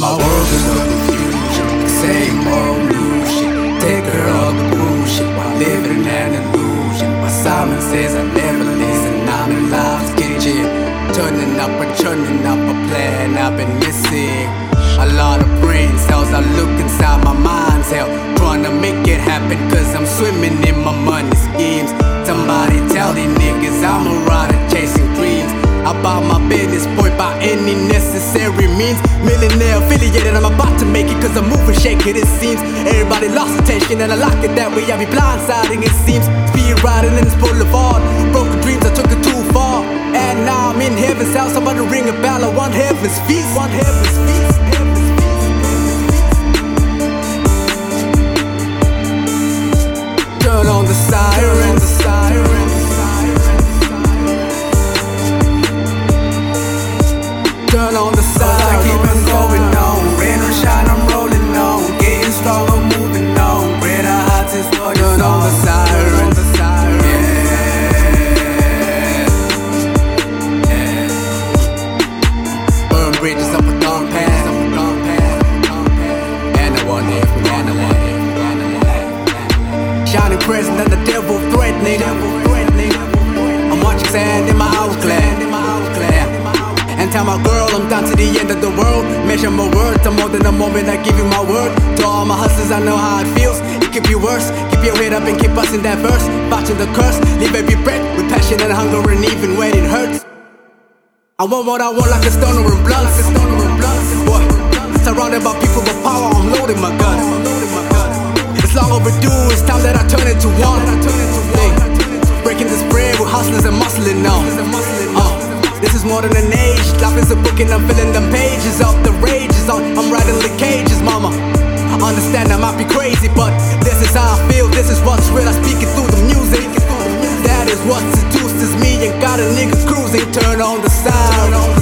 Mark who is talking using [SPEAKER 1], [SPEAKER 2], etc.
[SPEAKER 1] My world is a confusion, same old shit. Take her all the bullshit while living an illusion. My Simon says I never listen, I'm in life's kitchen. Turning up and churning up a plan I've been missing. A lot of brain cells, I look inside my mind's hell. Trying to make it happen, cause I'm swimming in my money schemes. Somebody tell these niggas I'm a rider chasing dreams. I About my business, boy, by any necessary means. Millionaire affiliated, I'm about to make it, cause I'm moving, shaking, it seems. Everybody lost attention, and I like it that way. I be blindsiding, it seems. Speed riding in this boulevard. Broken dreams, I took it too far. And now I'm in heaven's house, I'm about to ring a bell. I want heaven's feast, want heaven's feast. Turn on the sirens. Turn on the Present and the devil threatening. I'm watching sand in my hourglass. And tell my girl I'm down to the end of the world. Measure my words, I'm more than a moment. I give you my word. To all my hustlers, I know how it feels. It could be worse. Keep your head up and keep busting that verse. Watching the curse, live every breath with passion and hunger, and even when it hurts. I want what I want like a stoner in blood. Like a stoner that I turn into one. Hey, breaking this bread with hustlers and muscling now. Uh, this is more than an age. Life is a book and I'm filling them pages up. The rage is on. Uh, I'm riding the cages, mama. I understand I might be crazy, but this is how I feel. This is what's real. I speak it through the music. That is what seduces me and got a nigga cruising. Turn on the sound.